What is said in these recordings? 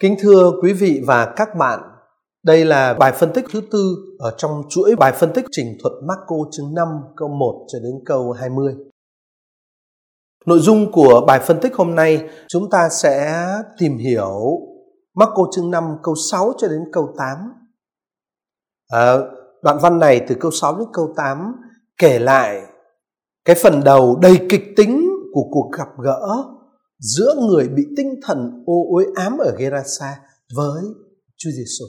Kính thưa quý vị và các bạn, đây là bài phân tích thứ tư ở trong chuỗi bài phân tích trình thuật Marco chương 5 câu 1 cho đến câu 20. Nội dung của bài phân tích hôm nay chúng ta sẽ tìm hiểu Marco chương 5 câu 6 cho đến câu 8. À, ờ, đoạn văn này từ câu 6 đến câu 8 kể lại cái phần đầu đầy kịch tính của cuộc gặp gỡ giữa người bị tinh thần ô uế ám ở Gerasa với Chúa Giêsu.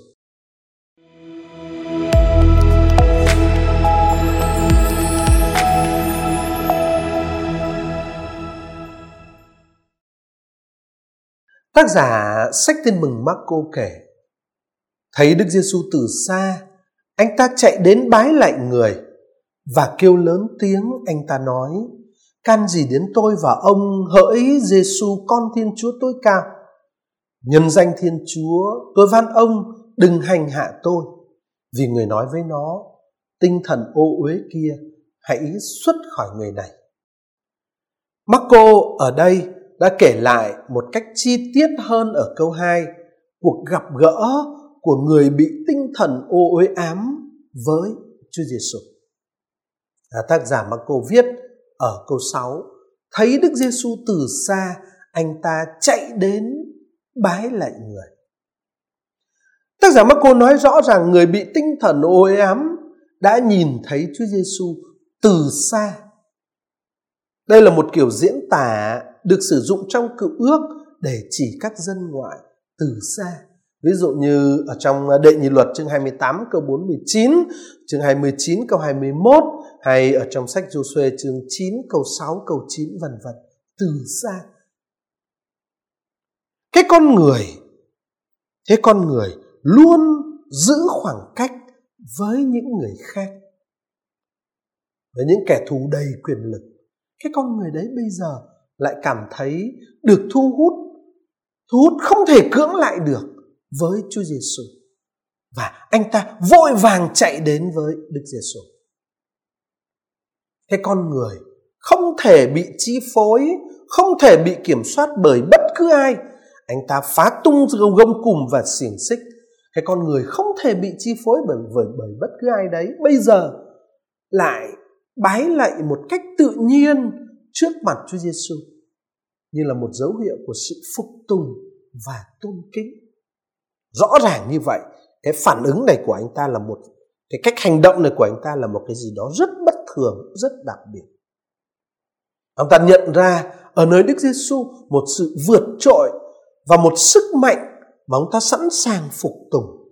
Tác giả sách tin mừng Marco kể thấy Đức Giêsu từ xa, anh ta chạy đến bái lại người và kêu lớn tiếng anh ta nói: can gì đến tôi và ông hỡi Giêsu con Thiên Chúa tối cao. Nhân danh Thiên Chúa, tôi van ông đừng hành hạ tôi, vì người nói với nó, tinh thần ô uế kia hãy xuất khỏi người này. Marco ở đây đã kể lại một cách chi tiết hơn ở câu 2 cuộc gặp gỡ của người bị tinh thần ô uế ám với Chúa Giêsu. À, tác giả Marco viết ở câu 6 thấy Đức Giêsu từ xa anh ta chạy đến bái lại người. Tác giả Marco nói rõ rằng người bị tinh thần ô ám đã nhìn thấy Chúa Giêsu từ xa. Đây là một kiểu diễn tả được sử dụng trong cựu ước để chỉ các dân ngoại từ xa. Ví dụ như ở trong đệ nhị luật chương 28 câu 49, chương 29 câu 21 hay ở trong sách Joshua chương 9 câu 6 câu 9 vân vân từ xa. Cái con người, thế con người luôn giữ khoảng cách với những người khác với những kẻ thù đầy quyền lực, cái con người đấy bây giờ lại cảm thấy được thu hút thu hút không thể cưỡng lại được với Chúa Giêsu và anh ta vội vàng chạy đến với Đức Giêsu. Thế con người không thể bị chi phối, không thể bị kiểm soát bởi bất cứ ai. Anh ta phá tung gông cùm và xiềng xích. Cái con người không thể bị chi phối bởi, bởi, bởi bất cứ ai đấy. Bây giờ lại bái lạy một cách tự nhiên trước mặt Chúa Giêsu như là một dấu hiệu của sự phục tùng và tôn kính rõ ràng như vậy cái phản ứng này của anh ta là một cái cách hành động này của anh ta là một cái gì đó rất bất thường rất đặc biệt ông ta nhận ra ở nơi Đức Giêsu một sự vượt trội và một sức mạnh mà ông ta sẵn sàng phục tùng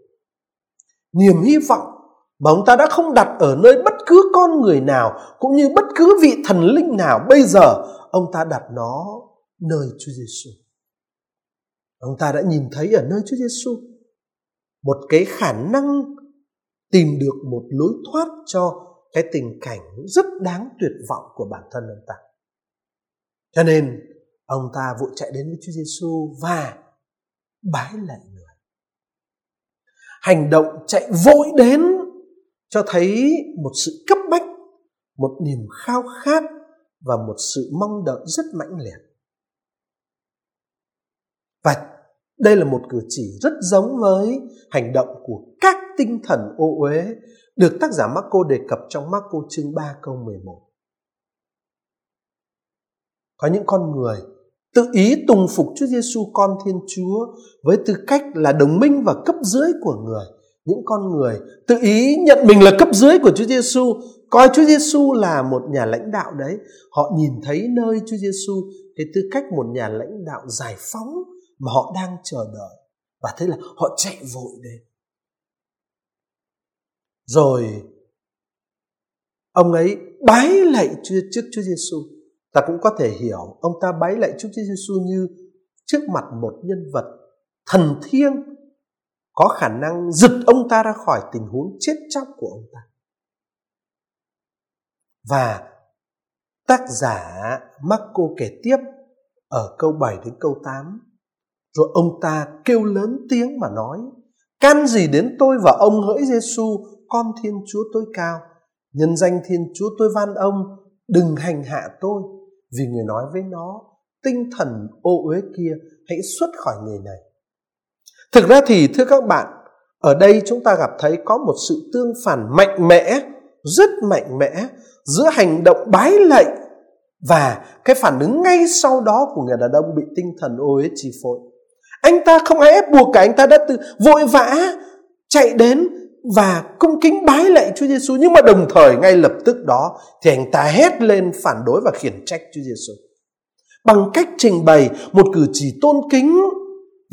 niềm hy vọng mà ông ta đã không đặt ở nơi bất cứ con người nào cũng như bất cứ vị thần linh nào bây giờ, ông ta đặt nó nơi Chúa Giêsu. Ông ta đã nhìn thấy ở nơi Chúa Giêsu một cái khả năng tìm được một lối thoát cho cái tình cảnh rất đáng tuyệt vọng của bản thân ông ta. Cho nên ông ta vội chạy đến với Chúa Giêsu và bái lạy người. Hành động chạy vội đến cho thấy một sự cấp bách, một niềm khao khát và một sự mong đợi rất mãnh liệt. Và đây là một cử chỉ rất giống với hành động của các tinh thần ô uế được tác giả Marco đề cập trong Marco chương 3 câu 11. Có những con người tự ý tùng phục Chúa Giêsu con Thiên Chúa với tư cách là đồng minh và cấp dưới của người. Những con người tự ý nhận mình là cấp dưới của Chúa Giêsu, coi Chúa Giêsu là một nhà lãnh đạo đấy. Họ nhìn thấy nơi Chúa Giêsu cái tư cách một nhà lãnh đạo giải phóng mà họ đang chờ đợi. Và thế là họ chạy vội đến. Rồi, ông ấy bái lạy trước Chúa Giêsu ta cũng có thể hiểu, ông ta bái lạy trước Chúa Giêsu như trước mặt một nhân vật thần thiêng, có khả năng giật ông ta ra khỏi tình huống chết chóc của ông ta. Và tác giả Marco kể tiếp ở câu 7 đến câu 8 rồi ông ta kêu lớn tiếng mà nói, can gì đến tôi và ông hỡi Giêsu, con Thiên Chúa tối cao. Nhân danh Thiên Chúa tôi van ông, đừng hành hạ tôi, vì người nói với nó, tinh thần ô uế kia hãy xuất khỏi người này. Thực ra thì thưa các bạn, ở đây chúng ta gặp thấy có một sự tương phản mạnh mẽ, rất mạnh mẽ giữa hành động bái lạy và cái phản ứng ngay sau đó của người đàn ông bị tinh thần ô uế chi phối. Anh ta không ai ép buộc cả, anh ta đã từ vội vã chạy đến và cung kính bái lạy Chúa Giêsu nhưng mà đồng thời ngay lập tức đó thì anh ta hét lên phản đối và khiển trách Chúa Giêsu bằng cách trình bày một cử chỉ tôn kính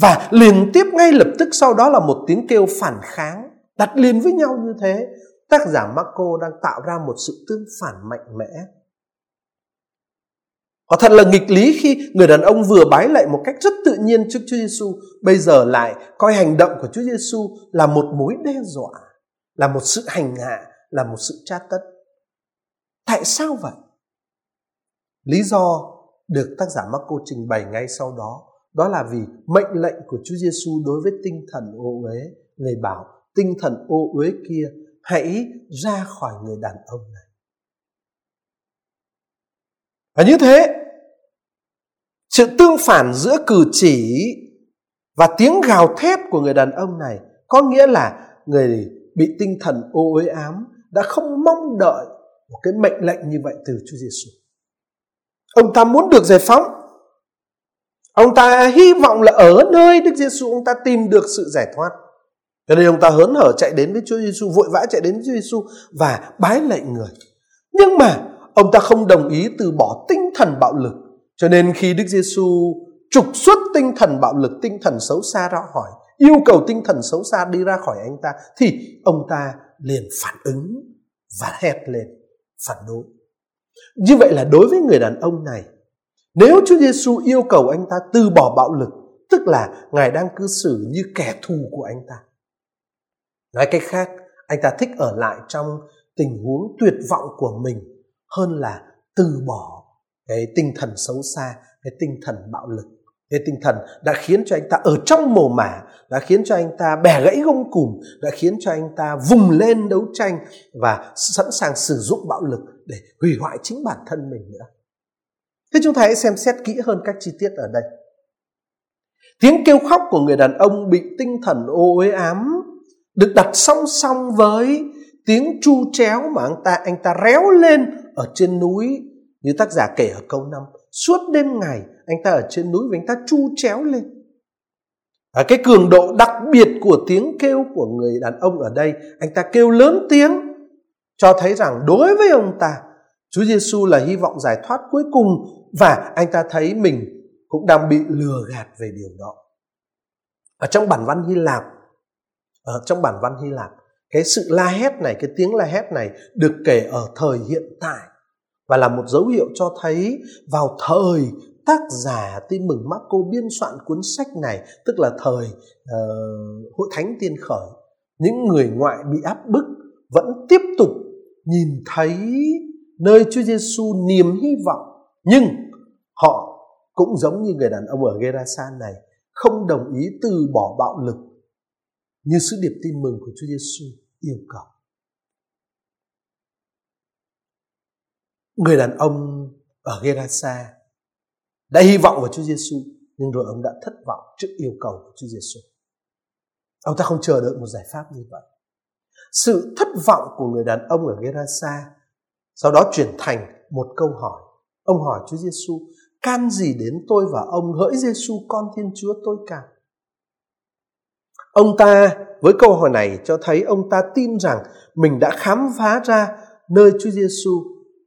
và liền tiếp ngay lập tức sau đó là một tiếng kêu phản kháng đặt liền với nhau như thế. Tác giả Marco đang tạo ra một sự tương phản mạnh mẽ. Quả thật là nghịch lý khi người đàn ông vừa bái lạy một cách rất tự nhiên trước Chúa Giêsu, bây giờ lại coi hành động của Chúa Giêsu là một mối đe dọa, là một sự hành hạ, là một sự tra tấn. Tại sao vậy? Lý do được tác giả Marco trình bày ngay sau đó, đó là vì mệnh lệnh của Chúa Giêsu đối với tinh thần ô uế, người bảo tinh thần ô uế kia hãy ra khỏi người đàn ông này. Và như thế, sự tương phản giữa cử chỉ và tiếng gào thét của người đàn ông này có nghĩa là người bị tinh thần ô uế ám đã không mong đợi một cái mệnh lệnh như vậy từ Chúa Giêsu. Ông ta muốn được giải phóng. Ông ta hy vọng là ở nơi Đức Giêsu ông ta tìm được sự giải thoát. Cho nên ông ta hớn hở chạy đến với Chúa Giêsu, vội vã chạy đến với Chúa Giêsu và bái lạy người. Nhưng mà ông ta không đồng ý từ bỏ tinh thần bạo lực cho nên khi Đức Giêsu trục xuất tinh thần bạo lực, tinh thần xấu xa ra khỏi, yêu cầu tinh thần xấu xa đi ra khỏi anh ta thì ông ta liền phản ứng và hét lên phản đối. Như vậy là đối với người đàn ông này, nếu Chúa Giêsu yêu cầu anh ta từ bỏ bạo lực, tức là Ngài đang cư xử như kẻ thù của anh ta. Nói cách khác, anh ta thích ở lại trong tình huống tuyệt vọng của mình hơn là từ bỏ cái tinh thần xấu xa, cái tinh thần bạo lực, cái tinh thần đã khiến cho anh ta ở trong mồ mả, đã khiến cho anh ta bẻ gãy gông cùm, đã khiến cho anh ta vùng lên đấu tranh và sẵn sàng sử dụng bạo lực để hủy hoại chính bản thân mình nữa. Thế chúng ta hãy xem xét kỹ hơn các chi tiết ở đây. Tiếng kêu khóc của người đàn ông bị tinh thần ô uế ám được đặt song song với tiếng chu chéo mà anh ta anh ta réo lên ở trên núi như tác giả kể ở câu 5, suốt đêm ngày anh ta ở trên núi và anh ta chu chéo lên. Và cái cường độ đặc biệt của tiếng kêu của người đàn ông ở đây, anh ta kêu lớn tiếng cho thấy rằng đối với ông ta, Chúa Giêsu là hy vọng giải thoát cuối cùng và anh ta thấy mình cũng đang bị lừa gạt về điều đó. Ở trong bản văn Hy Lạp, ở trong bản văn Hy Lạp, cái sự la hét này, cái tiếng la hét này được kể ở thời hiện tại và là một dấu hiệu cho thấy vào thời tác giả tin mừng Marco biên soạn cuốn sách này tức là thời uh, hội thánh tiên khởi những người ngoại bị áp bức vẫn tiếp tục nhìn thấy nơi Chúa Giêsu niềm hy vọng nhưng họ cũng giống như người đàn ông ở Gerasa này không đồng ý từ bỏ bạo lực như sứ điệp tin mừng của Chúa Giêsu yêu cầu. Người đàn ông ở Gerasa đã hy vọng vào Chúa Giêsu nhưng rồi ông đã thất vọng trước yêu cầu của Chúa Giêsu. Ông ta không chờ đợi một giải pháp như vậy. Sự thất vọng của người đàn ông ở Gerasa sau đó chuyển thành một câu hỏi. Ông hỏi Chúa Giêsu, can gì đến tôi và ông hỡi Giêsu con Thiên Chúa tôi cả. Ông ta với câu hỏi này cho thấy ông ta tin rằng mình đã khám phá ra nơi Chúa Giêsu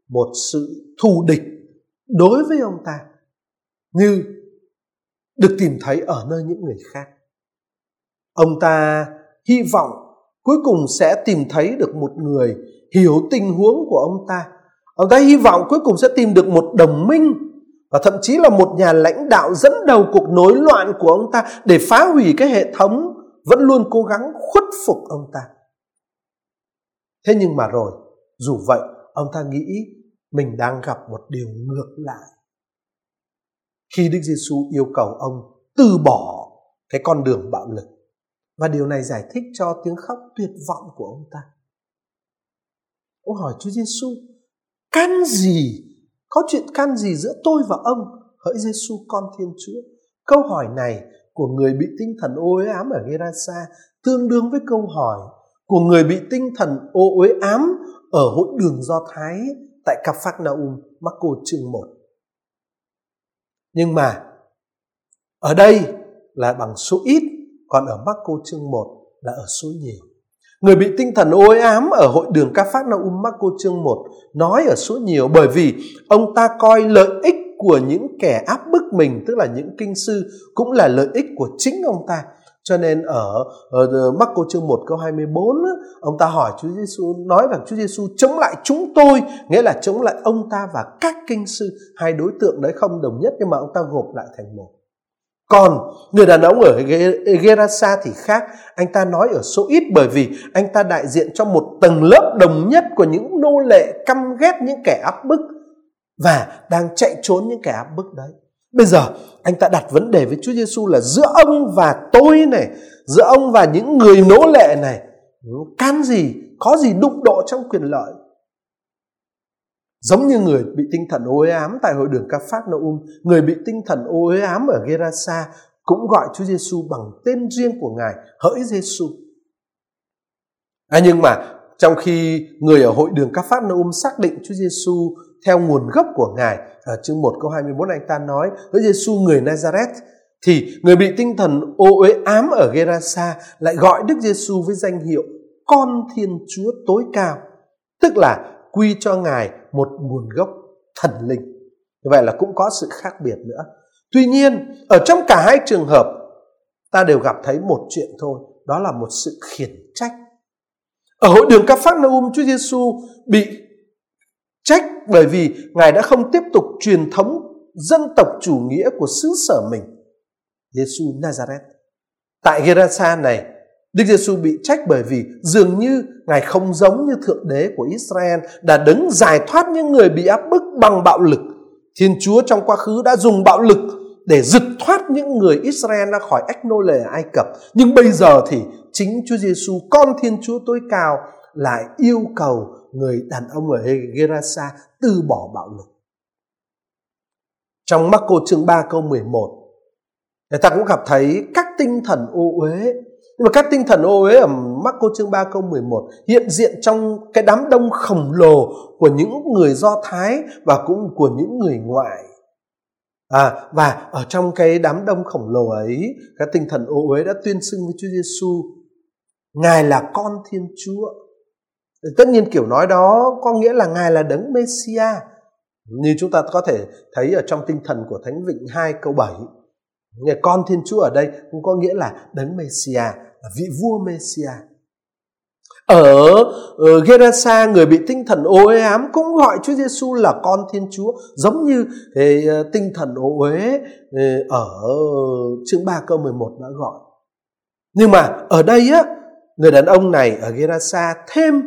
một sự thù địch đối với ông ta, như được tìm thấy ở nơi những người khác. Ông ta hy vọng cuối cùng sẽ tìm thấy được một người hiểu tình huống của ông ta. Ông ta hy vọng cuối cùng sẽ tìm được một đồng minh và thậm chí là một nhà lãnh đạo dẫn đầu cuộc nối loạn của ông ta để phá hủy cái hệ thống vẫn luôn cố gắng khuất phục ông ta. Thế nhưng mà rồi, dù vậy ông ta nghĩ mình đang gặp một điều ngược lại khi Đức Giêsu yêu cầu ông từ bỏ cái con đường bạo lực và điều này giải thích cho tiếng khóc tuyệt vọng của ông ta. Ông hỏi Chúa Giêsu, can gì? Có chuyện can gì giữa tôi và ông? Hỡi Giêsu con Thiên Chúa. Câu hỏi này của người bị tinh thần ô uế ám ở Gerasa tương đương với câu hỏi của người bị tinh thần ô uế ám ở hội đường Do Thái tại Capernaum Marco chương 1. Nhưng mà ở đây là bằng số ít, còn ở Marco chương 1 là ở số nhiều. Người bị tinh thần ô ám ở hội đường Ca Phát Naum Marco chương 1 nói ở số nhiều bởi vì ông ta coi lợi ích của những kẻ áp bức mình tức là những kinh sư cũng là lợi ích của chính ông ta. Cho nên ở, ở ờ, Marco chương 1 câu 24 ông ta hỏi Chúa Giêsu nói rằng Chúa Giêsu chống lại chúng tôi nghĩa là chống lại ông ta và các kinh sư hai đối tượng đấy không đồng nhất nhưng mà ông ta gộp lại thành một. Còn người đàn ông ở Gerasa thì khác, anh ta nói ở số ít bởi vì anh ta đại diện cho một tầng lớp đồng nhất của những nô lệ căm ghét những kẻ áp bức và đang chạy trốn những kẻ áp bức đấy. Bây giờ anh ta đặt vấn đề với Chúa Giêsu là giữa ông và tôi này, giữa ông và những người nô lệ này, can gì, có gì đụng độ trong quyền lợi. Giống như người bị tinh thần ô uế ám tại hội đường Ca Phát Naum, người bị tinh thần ô uế ám ở Gerasa cũng gọi Chúa Giêsu bằng tên riêng của Ngài, hỡi Giêsu. À, nhưng mà trong khi người ở hội đường Các Phát Naum xác định Chúa Giêsu theo nguồn gốc của Ngài, ở chương 1 câu 24 anh ta nói, với Giêsu người Nazareth, thì người bị tinh thần ô uế ám ở Gerasa lại gọi Đức Giêsu với danh hiệu con Thiên Chúa tối cao, tức là quy cho Ngài một nguồn gốc thần linh. Như vậy là cũng có sự khác biệt nữa. Tuy nhiên, ở trong cả hai trường hợp, ta đều gặp thấy một chuyện thôi, đó là một sự khiển trách. Ở hội đường Ca Phác Naum, Chúa Giêsu bị trách bởi vì Ngài đã không tiếp tục truyền thống dân tộc chủ nghĩa của xứ sở mình. Giêsu Nazareth. Tại Gerasa này, Đức Giêsu bị trách bởi vì dường như Ngài không giống như Thượng Đế của Israel đã đứng giải thoát những người bị áp bức bằng bạo lực. Thiên Chúa trong quá khứ đã dùng bạo lực để giật thoát những người Israel ra khỏi ách nô lệ Ai Cập. Nhưng bây giờ thì chính Chúa Giêsu, con Thiên Chúa tối cao lại yêu cầu người đàn ông ở Gerasa từ bỏ bạo lực. Trong Marco chương 3 câu 11, người ta cũng gặp thấy các tinh thần ô uế nhưng mà các tinh thần ô uế ở Marco chương 3 câu 11 hiện diện trong cái đám đông khổng lồ của những người Do Thái và cũng của những người ngoại. À, và ở trong cái đám đông khổng lồ ấy, các tinh thần ô uế đã tuyên xưng với Chúa Giêsu, Ngài là con Thiên Chúa. Tất nhiên kiểu nói đó có nghĩa là Ngài là đấng Messia. Như chúng ta có thể thấy ở trong tinh thần của Thánh Vịnh 2 câu 7 ngài con Thiên Chúa ở đây cũng có nghĩa là đấng Messia, vị vua Messia. Ở, ở Gerasa người bị tinh thần ô uế ám cũng gọi Chúa Giêsu là con Thiên Chúa giống như thì, tinh thần ô uế ờ, ở chương 3 câu 11 đã gọi. Nhưng mà ở đây á người đàn ông này ở Gerasa thêm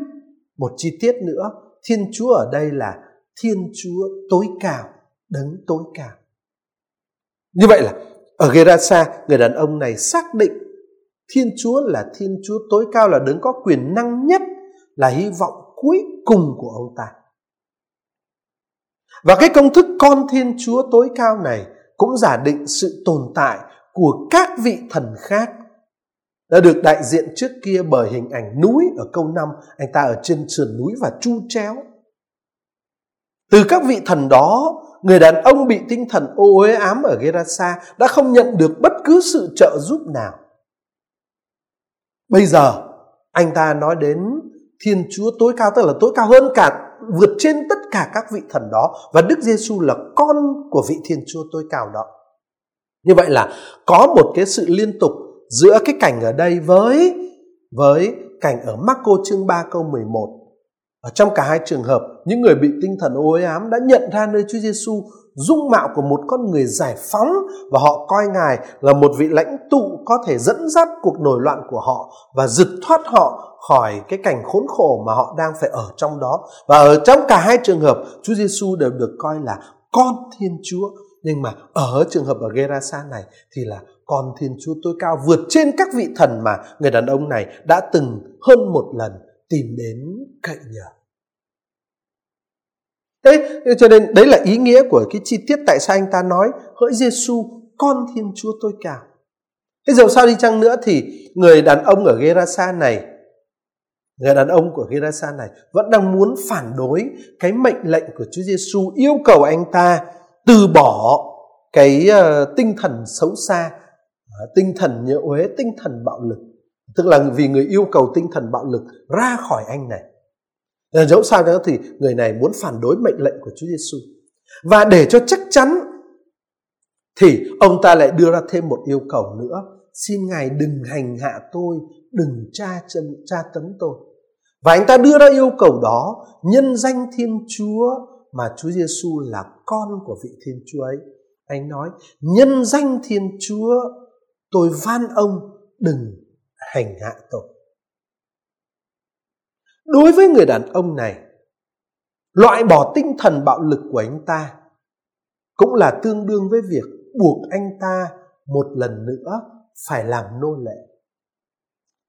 một chi tiết nữa, Thiên Chúa ở đây là Thiên Chúa tối cao, đấng tối cao. Như vậy là ở Gerasa, người đàn ông này xác định Thiên Chúa là Thiên Chúa tối cao là đấng có quyền năng nhất, là hy vọng cuối cùng của ông ta. Và cái công thức con Thiên Chúa tối cao này cũng giả định sự tồn tại của các vị thần khác đã được đại diện trước kia bởi hình ảnh núi ở câu 5, anh ta ở trên sườn núi và chu chéo. Từ các vị thần đó, người đàn ông bị tinh thần ô uế ám ở Gerasa đã không nhận được bất cứ sự trợ giúp nào. Bây giờ, anh ta nói đến Thiên Chúa tối cao tức là tối cao hơn cả vượt trên tất cả các vị thần đó và Đức Giêsu là con của vị Thiên Chúa tối cao đó. Như vậy là có một cái sự liên tục giữa cái cảnh ở đây với với cảnh ở Marco chương 3 câu 11 ở trong cả hai trường hợp, những người bị tinh thần ô uế ám đã nhận ra nơi Chúa Giêsu dung mạo của một con người giải phóng và họ coi Ngài là một vị lãnh tụ có thể dẫn dắt cuộc nổi loạn của họ và giật thoát họ khỏi cái cảnh khốn khổ mà họ đang phải ở trong đó. Và ở trong cả hai trường hợp, Chúa Giêsu đều được coi là con Thiên Chúa. Nhưng mà ở trường hợp ở Gerasa này thì là con Thiên Chúa tối cao vượt trên các vị thần mà người đàn ông này đã từng hơn một lần tìm đến cậy nhờ. Thế cho nên đấy là ý nghĩa của cái chi tiết tại sao anh ta nói hỡi Giêsu con Thiên Chúa tối cao. Thế dầu sao đi chăng nữa thì người đàn ông ở Gerasa này người đàn ông của Gerasa này vẫn đang muốn phản đối cái mệnh lệnh của Chúa Giêsu yêu cầu anh ta từ bỏ cái uh, tinh thần xấu xa, tinh thần nhỡ uế, tinh thần bạo lực. Tức là vì người yêu cầu tinh thần bạo lực ra khỏi anh này. Ờ, dẫu sao đó thì người này muốn phản đối mệnh lệnh của Chúa Giêsu. Và để cho chắc chắn thì ông ta lại đưa ra thêm một yêu cầu nữa. Xin Ngài đừng hành hạ tôi, đừng tra chân tra tấn tôi. Và anh ta đưa ra yêu cầu đó nhân danh Thiên Chúa mà Chúa Giêsu là con của vị Thiên Chúa ấy. Anh nói nhân danh Thiên Chúa tôi van ông đừng hành hạ tôi. Đối với người đàn ông này, loại bỏ tinh thần bạo lực của anh ta cũng là tương đương với việc buộc anh ta một lần nữa phải làm nô lệ.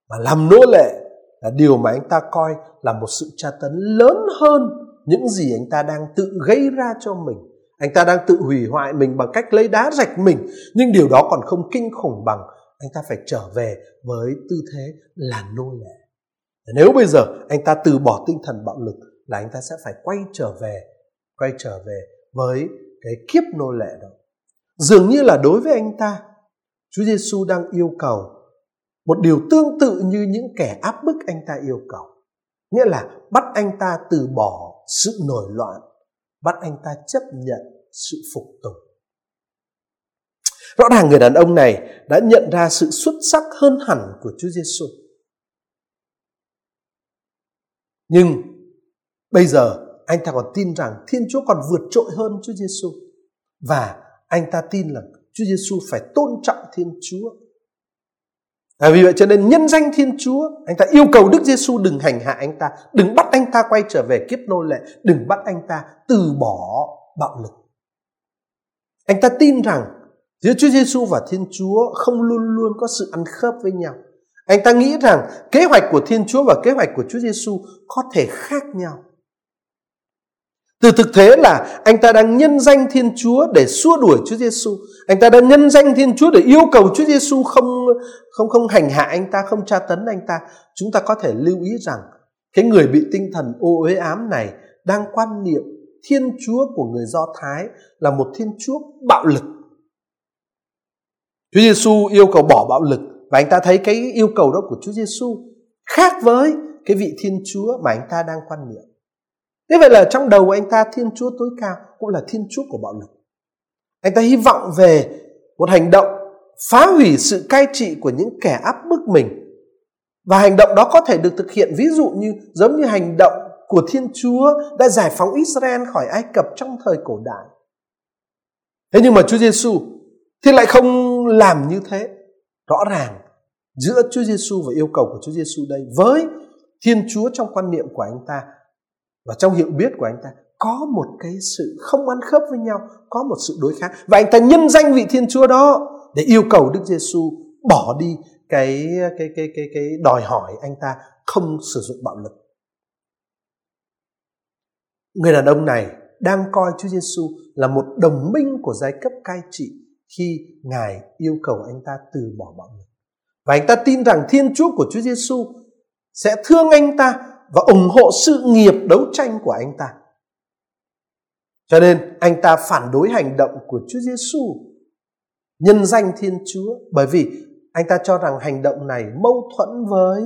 Mà làm nô lệ là điều mà anh ta coi là một sự tra tấn lớn hơn những gì anh ta đang tự gây ra cho mình. Anh ta đang tự hủy hoại mình bằng cách lấy đá rạch mình, nhưng điều đó còn không kinh khủng bằng anh ta phải trở về với tư thế là nô lệ. Nếu bây giờ anh ta từ bỏ tinh thần bạo lực là anh ta sẽ phải quay trở về, quay trở về với cái kiếp nô lệ đó. Dường như là đối với anh ta, Chúa Giêsu đang yêu cầu một điều tương tự như những kẻ áp bức anh ta yêu cầu. Nghĩa là bắt anh ta từ bỏ sự nổi loạn, bắt anh ta chấp nhận sự phục tùng. Rõ ràng người đàn ông này đã nhận ra sự xuất sắc hơn hẳn của Chúa Giêsu. Nhưng bây giờ anh ta còn tin rằng Thiên Chúa còn vượt trội hơn Chúa Giêsu và anh ta tin là Chúa Giêsu phải tôn trọng Thiên Chúa. À, vì vậy cho nên nhân danh Thiên Chúa, anh ta yêu cầu Đức Giêsu đừng hành hạ anh ta, đừng bắt anh ta quay trở về kiếp nô lệ, đừng bắt anh ta từ bỏ bạo lực. Anh ta tin rằng giữa Chúa Giêsu và Thiên Chúa không luôn luôn có sự ăn khớp với nhau. Anh ta nghĩ rằng kế hoạch của Thiên Chúa và kế hoạch của Chúa Giêsu có thể khác nhau. Từ thực tế là anh ta đang nhân danh Thiên Chúa để xua đuổi Chúa Giêsu. Anh ta đang nhân danh Thiên Chúa để yêu cầu Chúa Giêsu không không không hành hạ anh ta, không tra tấn anh ta. Chúng ta có thể lưu ý rằng cái người bị tinh thần ô uế ám này đang quan niệm Thiên Chúa của người Do Thái là một Thiên Chúa bạo lực. Chúa Giêsu yêu cầu bỏ bạo lực và anh ta thấy cái yêu cầu đó của Chúa Giêsu khác với cái vị Thiên Chúa mà anh ta đang quan niệm. Thế vậy là trong đầu của anh ta Thiên Chúa tối cao cũng là Thiên Chúa của bạo lực. Anh ta hy vọng về một hành động phá hủy sự cai trị của những kẻ áp bức mình. Và hành động đó có thể được thực hiện ví dụ như, giống như hành động của Thiên Chúa đã giải phóng Israel khỏi Ai Cập trong thời cổ đại. Thế nhưng mà Chúa Giêsu thì lại không làm như thế. Rõ ràng, giữa Chúa Giêsu và yêu cầu của Chúa Giêsu đây với Thiên Chúa trong quan niệm của anh ta và trong hiểu biết của anh ta có một cái sự không ăn khớp với nhau, có một sự đối kháng và anh ta nhân danh vị Thiên Chúa đó để yêu cầu Đức Giêsu bỏ đi cái cái cái cái cái đòi hỏi anh ta không sử dụng bạo lực. Người đàn ông này đang coi Chúa Giêsu là một đồng minh của giai cấp cai trị khi Ngài yêu cầu anh ta từ bỏ bạo lực. Và anh ta tin rằng Thiên Chúa của Chúa Giêsu sẽ thương anh ta và ủng hộ sự nghiệp đấu tranh của anh ta. Cho nên, anh ta phản đối hành động của Chúa Giêsu nhân danh Thiên Chúa, bởi vì anh ta cho rằng hành động này mâu thuẫn với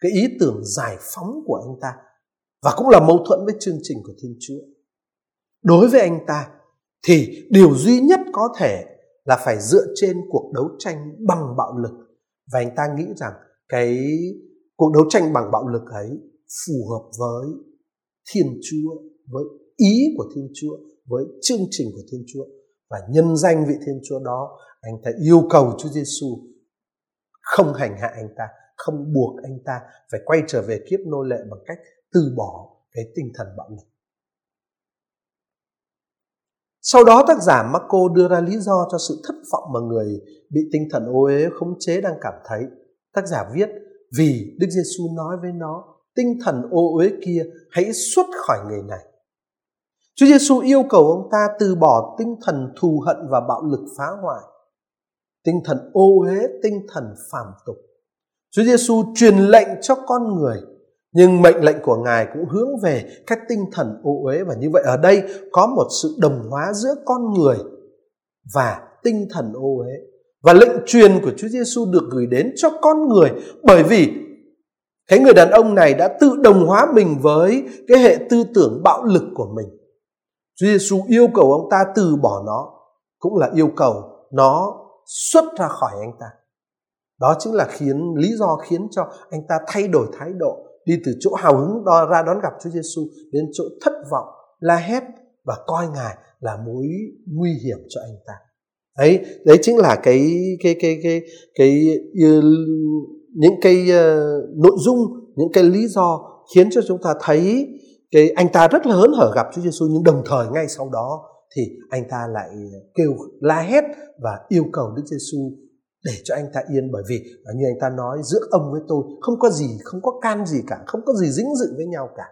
cái ý tưởng giải phóng của anh ta, và cũng là mâu thuẫn với chương trình của Thiên Chúa. Đối với anh ta, thì điều duy nhất có thể là phải dựa trên cuộc đấu tranh bằng bạo lực và anh ta nghĩ rằng cái cuộc đấu tranh bằng bạo lực ấy phù hợp với Thiên Chúa, với ý của Thiên Chúa, với chương trình của Thiên Chúa và nhân danh vị Thiên Chúa đó, anh ta yêu cầu Chúa Giêsu không hành hạ anh ta, không buộc anh ta phải quay trở về kiếp nô lệ bằng cách từ bỏ cái tinh thần bạo lực. Sau đó tác giả Marco đưa ra lý do cho sự thất vọng mà người bị tinh thần ô uế khống chế đang cảm thấy. Tác giả viết vì Đức Giêsu nói với nó tinh thần ô uế kia hãy xuất khỏi người này. Chúa Giêsu yêu cầu ông ta từ bỏ tinh thần thù hận và bạo lực phá hoại. tinh thần ô uế, tinh thần phàm tục. Chúa Giêsu truyền lệnh cho con người nhưng mệnh lệnh của Ngài cũng hướng về các tinh thần ô uế và như vậy ở đây có một sự đồng hóa giữa con người và tinh thần ô uế. Và lệnh truyền của Chúa Giêsu được gửi đến cho con người bởi vì thế người đàn ông này đã tự đồng hóa mình với cái hệ tư tưởng bạo lực của mình. Chúa Giêsu yêu cầu ông ta từ bỏ nó cũng là yêu cầu nó xuất ra khỏi anh ta. Đó chính là khiến lý do khiến cho anh ta thay đổi thái độ đi từ chỗ hào hứng đo ra đón gặp Chúa Giêsu đến chỗ thất vọng, la hét và coi Ngài là mối nguy hiểm cho anh ta. Đấy, đấy chính là cái cái cái cái cái, cái những cái uh, nội dung, những cái lý do khiến cho chúng ta thấy cái anh ta rất là hớn hở gặp Chúa Giêsu nhưng đồng thời ngay sau đó thì anh ta lại kêu la hét và yêu cầu Đức Giêsu để cho anh ta yên. Bởi vì à, như anh ta nói giữa ông với tôi không có gì không có can gì cả không có gì dính dự với nhau cả.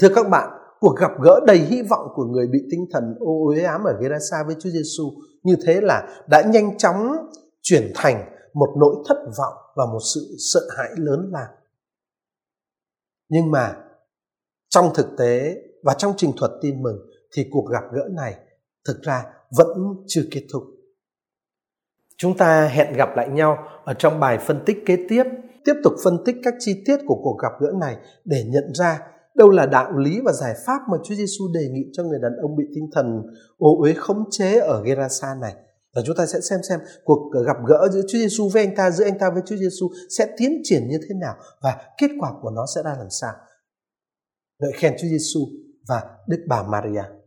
Thưa các bạn cuộc gặp gỡ đầy hy vọng của người bị tinh thần ô uế ám ở Gerasa với Chúa Giêsu như thế là đã nhanh chóng chuyển thành một nỗi thất vọng và một sự sợ hãi lớn lao. Nhưng mà trong thực tế và trong trình thuật tin mừng thì cuộc gặp gỡ này thực ra vẫn chưa kết thúc. Chúng ta hẹn gặp lại nhau ở trong bài phân tích kế tiếp, tiếp tục phân tích các chi tiết của cuộc gặp gỡ này để nhận ra đâu là đạo lý và giải pháp mà Chúa Giêsu đề nghị cho người đàn ông bị tinh thần ô uế khống chế ở Gerasa này. Và chúng ta sẽ xem xem cuộc gặp gỡ giữa Chúa Giêsu với anh ta, giữa anh ta với Chúa Giêsu sẽ tiến triển như thế nào và kết quả của nó sẽ ra làm sao. Ngợi khen Chúa Giêsu và Đức Bà Maria.